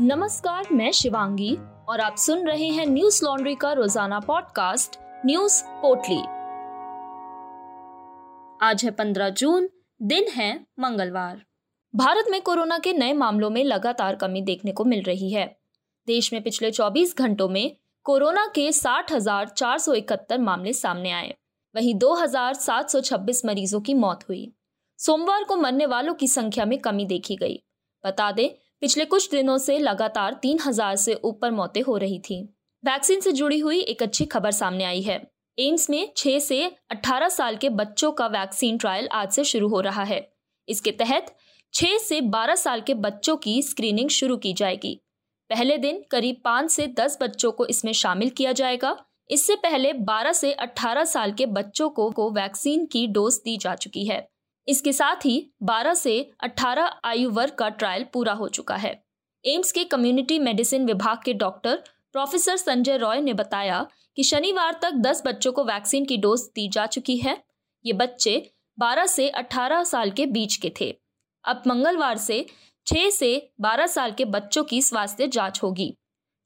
नमस्कार मैं शिवांगी और आप सुन रहे हैं न्यूज़ लॉन्ड्री का रोज़ाना पॉडकास्ट न्यूज़ पोटली। आज है पंद्रह जून दिन है मंगलवार। भारत में कोरोना के नए मामलों में लगातार कमी देखने को मिल रही है। देश में पिछले 24 घंटों में कोरोना के साठ हज़ार चार सौ इकहत्तर मामले सामने आए। वहीं 2,726 मरीजों की मौत हुई। सोमवार को मरने वालों की संख्या में कमी देखी गई। बता दें पिछले कुछ दिनों से लगातार तीन हज़ार से ऊपर मौतें हो रही थी। वैक्सीन से जुड़ी हुई एक अच्छी खबर सामने आई है। एम्स में 6 से 18 साल के बच्चों का वैक्सीन ट्रायल आज से शुरू हो रहा है। इसके तहत 6 से 12 साल के बच्चों की स्क्रीनिंग शुरू की जाएगी। पहले दिन करीब 5 से 10 बच्चों को इसमें शामिल किया जाएगा। इससे पहले 12 से 18 साल के बच्चों को, को वैक्सीन की डोज दी जा चुकी है। इसके साथ ही 12 से 18 आयु वर्ग का ट्रायल पूरा हो चुका है। एम्स के कम्युनिटी मेडिसिन विभाग के डॉक्टर प्रोफेसर संजय रॉय ने बताया कि शनिवार तक 10 बच्चों को वैक्सीन की डोज दी जा चुकी है। ये बच्चे 12 से 18 साल के बीच के थे। अब मंगलवार से 6 से 12 साल के बच्चों की स्वास्थ्य जाँच होगी।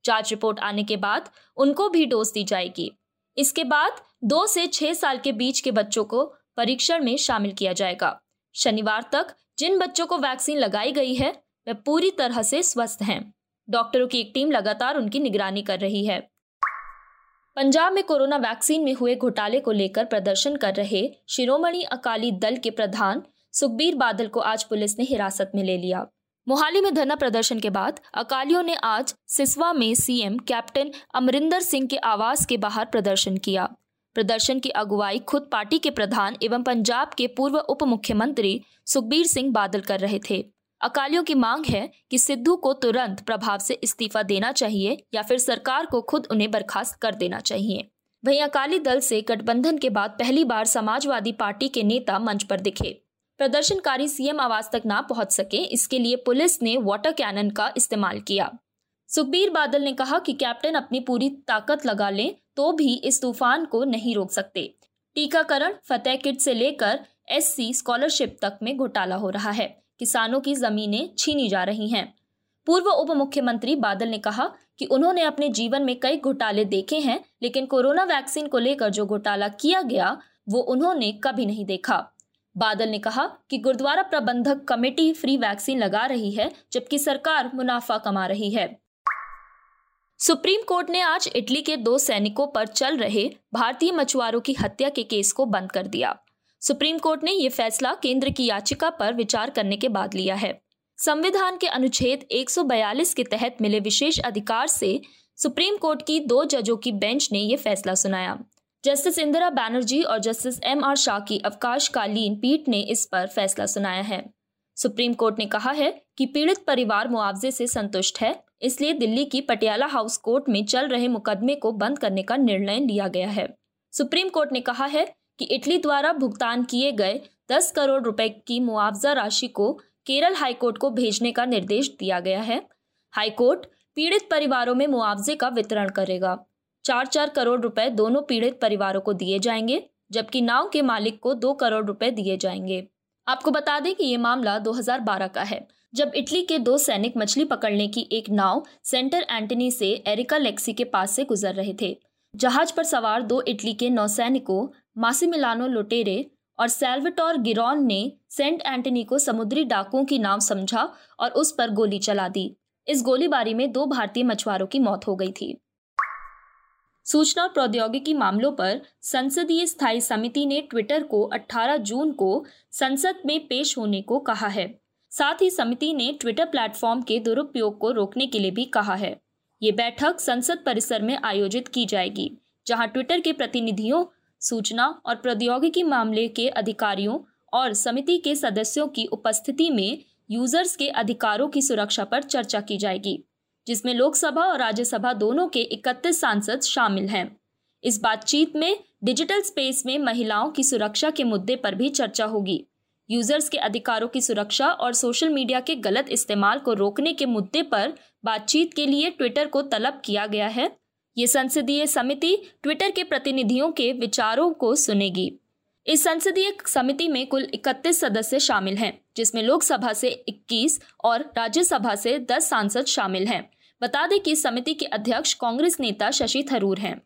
जाँच रिपोर्ट आने के बाद उनको भी डोज दी जाएगी। इसके बाद दो से छह साल के बीच के बच्चों को परीक्षण में शामिल किया जाएगा। शनिवार तक जिन बच्चों को वैक्सीन लगाई गई है, वे पूरी तरह से स्वस्थ हैं। डॉक्टरों की एक टीम लगातार उनकी निगरानी कर रही है। पंजाब में कोरोना वैक्सीन में हुए घोटाले को लेकर प्रदर्शन कर रहे शिरोमणि अकाली दल के प्रधान सुखबीर बादल को आज पुलिस ने हिरासत में ले लिया। मोहाली में धरना प्रदर्शन के बाद अकालियों ने आज सिसवा में सीएम कैप्टन अमरिंदर सिंह के आवास के बाहर प्रदर्शन किया। प्रदर्शन की अगुवाई खुद पार्टी के प्रधान एवं पंजाब के पूर्व उप मुख्यमंत्री सुखबीर सिंह बादल कर रहे थे। अकालियों की मांग है कि सिद्धू को तुरंत प्रभाव से इस्तीफा देना चाहिए या फिर सरकार को खुद उन्हें बर्खास्त कर देना चाहिए। वहीं अकाली दल से गठबंधन के बाद पहली बार समाजवादी पार्टी के नेता मंच पर दिखे। प्रदर्शनकारी सीएम आवास तक ना पहुँच सके, इसके लिए पुलिस ने वाटर कैनन का इस्तेमाल किया। सुखबीर बादल ने कहा कि कैप्टन अपनी पूरी ताकत लगा लें तो भी इस तूफ़ान को नहीं रोक सकते। टीकाकरण, फतेह किट से लेकर एससी स्कॉलरशिप तक में घोटाला हो रहा है। किसानों की जमीनें छीनी जा रही हैं। पूर्व उप मुख्यमंत्री बादल ने कहा कि उन्होंने अपने जीवन में कई घोटाले देखे हैं, लेकिन कोरोना वैक्सीन को लेकर जो घोटाला किया गया, वो उन्होंने कभी नहीं देखा। बादल ने कहा कि गुरुद्वारा प्रबंधक कमेटी फ्री वैक्सीन लगा रही है, जबकि सरकार मुनाफा कमा रही है। सुप्रीम कोर्ट ने आज इटली के दो सैनिकों पर चल रहे भारतीय मछुआरों की हत्या के केस को बंद कर दिया। सुप्रीम कोर्ट ने यह फैसला केंद्र की याचिका पर विचार करने के बाद लिया है। संविधान के अनुच्छेद 142 के तहत मिले विशेष अधिकार से सुप्रीम कोर्ट की दो जजों की बेंच ने यह फैसला सुनाया। जस्टिस इंदिरा बैनर्जी और जस्टिस एम आर शाह की अवकाशकालीन पीठ ने इस पर फैसला सुनाया है। सुप्रीम कोर्ट ने कहा है कि पीड़ित परिवार मुआवजे से संतुष्ट है। इसलिए दिल्ली की पटियाला हाउस कोर्ट में चल रहे मुकदमे को बंद करने का निर्णय लिया गया है। सुप्रीम कोर्ट ने कहा है कि इटली द्वारा भुगतान किए गए 10 करोड़ रुपए की मुआवजा राशि को केरल हाईकोर्ट को भेजने का निर्देश दिया गया है। हाईकोर्ट पीड़ित परिवारों में मुआवजे का वितरण करेगा। चार चार करोड़ रुपए दोनों पीड़ित परिवारों को दिए जाएँगे, जबकि नाव के मालिक को दो करोड़ रुपए दिए जाएँगे। आपको बता दें कि ये मामला 2012 का है। जब इटली के दो सैनिक मछली पकड़ने की एक नाव सेंटर एंटनी से एरिका लेक्सी के पास से गुजर रहे थे। जहाज़ पर सवार दो इटली के नौसैनिकों मासिमिलानो लोटेरे और सेल्वेटोर गिरॉन ने सेंट एंटनी को समुद्री डाकुओं की नाव समझा और उस पर गोली चला दी। इस गोलीबारी में दो भारतीय मछुआरों की मौत हो गई थी। सूचना और प्रौद्योगिकी मामलों पर संसदीय स्थायी समिति ने ट्विटर को 18 जून को संसद में पेश होने को कहा है। साथ ही समिति ने ट्विटर प्लेटफॉर्म के दुरुपयोग को रोकने के लिए भी कहा है। ये बैठक संसद परिसर में आयोजित की जाएगी, जहाँ ट्विटर के प्रतिनिधियों, सूचना और प्रौद्योगिकी मामले के अधिकारियों और समिति के सदस्यों की उपस्थिति में यूज़र्स के अधिकारों की सुरक्षा पर चर्चा की जाएगी, जिसमें लोकसभा और राज्यसभा दोनों के 31 सांसद शामिल हैं। इस बातचीत में डिजिटल स्पेस में महिलाओं की सुरक्षा के मुद्दे पर भी चर्चा होगी। यूज़र्स के अधिकारों की सुरक्षा और सोशल मीडिया के गलत इस्तेमाल को रोकने के मुद्दे पर बातचीत के लिए ट्विटर को तलब किया गया है। ये संसदीय समिति ट्विटर के प्रतिनिधियों के विचारों को सुनेगी। इस संसदीय समिति में कुल 31 सदस्य शामिल हैं, जिसमें लोकसभा से 21 और राज्यसभा से 10 सांसद शामिल हैं। बता दें कि समिति के अध्यक्ष कांग्रेस नेता शशि थरूर हैं।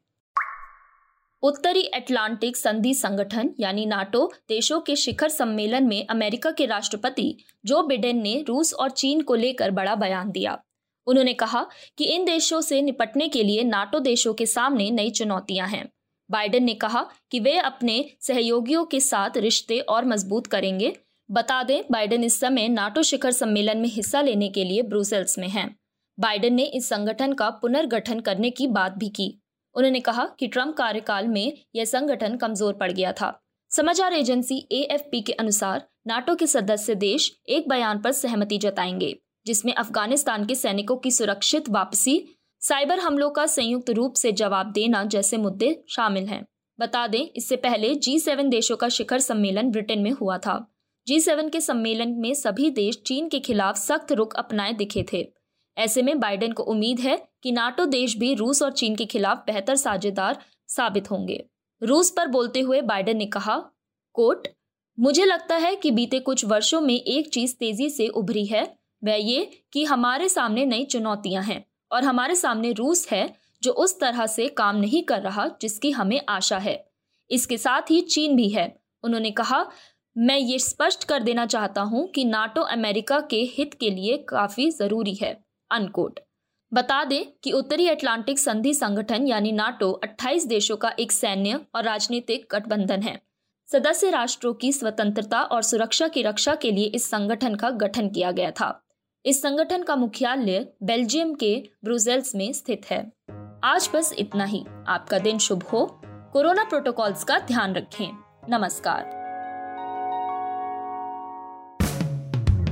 उत्तरी अटलांटिक संधि संगठन, यानी नाटो, देशों के शिखर सम्मेलन में अमेरिका के राष्ट्रपति जो बिडेन ने रूस और चीन को लेकर बड़ा बयान दिया। उन्होंने कहा कि इन देशों से निपटने के लिए नाटो देशों के सामने नई चुनौतियाँ हैं। बाइडेन ने कहा कि वे अपने सहयोगियों के साथ रिश्ते और मज़बूत करेंगे। बता दें, बाइडेन इस समय नाटो शिखर सम्मेलन में हिस्सा लेने के लिए ब्रुसेल्स में हैं। बाइडेन ने इस संगठन का पुनर्गठन करने की बात भी की। उन्होंने कहा कि ट्रंप कार्यकाल में यह संगठन कमज़ोर पड़ गया था। समाचार एजेंसी ए के अनुसार नाटो के सदस्य देश एक बयान पर सहमति जताएँगे, जिसमें अफ़गानिस्तान के सैनिकों की सुरक्षित वापसी, साइबर हमलों का संयुक्त रूप से जवाब देना जैसे मुद्दे शामिल हैं। बता दें, इससे पहले जी सेवन देशों का शिखर सम्मेलन ब्रिटेन में हुआ था। जी सेवन के सम्मेलन में सभी देश चीन के खिलाफ सख्त रुख अपनाए दिखे थे। ऐसे में बाइडेन को उम्मीद है कि नाटो देश भी रूस और चीन के खिलाफ बेहतर साझेदार साबित होंगे। रूस पर बोलते हुए बाइडेन ने कहा कोट मुझे लगता है कि बीते कुछ वर्षों में एक चीज़ तेज़ी से उभरी है, वह ये कि हमारे सामने नई चुनौतियाँ हैं और हमारे सामने रूस है जो उस तरह से काम नहीं कर रहा जिसकी हमें आशा है। इसके साथ ही चीन भी है। उन्होंने कहा, मैं ये स्पष्ट कर देना चाहता हूँ कि नाटो अमेरिका के हित के लिए काफ़ी ज़रूरी है। अनकोट बता दें कि उत्तरी अटलांटिक संधि संगठन यानी नाटो 28 देशों का एक सैन्य और राजनीतिक गठबंधन है। सदस्य राष्ट्रों की स्वतंत्रता और सुरक्षा की रक्षा के लिए इस संगठन का गठन किया गया था। इस संगठन का मुख्यालय बेल्जियम के ब्रुसेल्स में स्थित है। आज बस इतना ही। आपका दिन शुभ हो। कोरोना प्रोटोकॉल्स का ध्यान रखें। नमस्कार।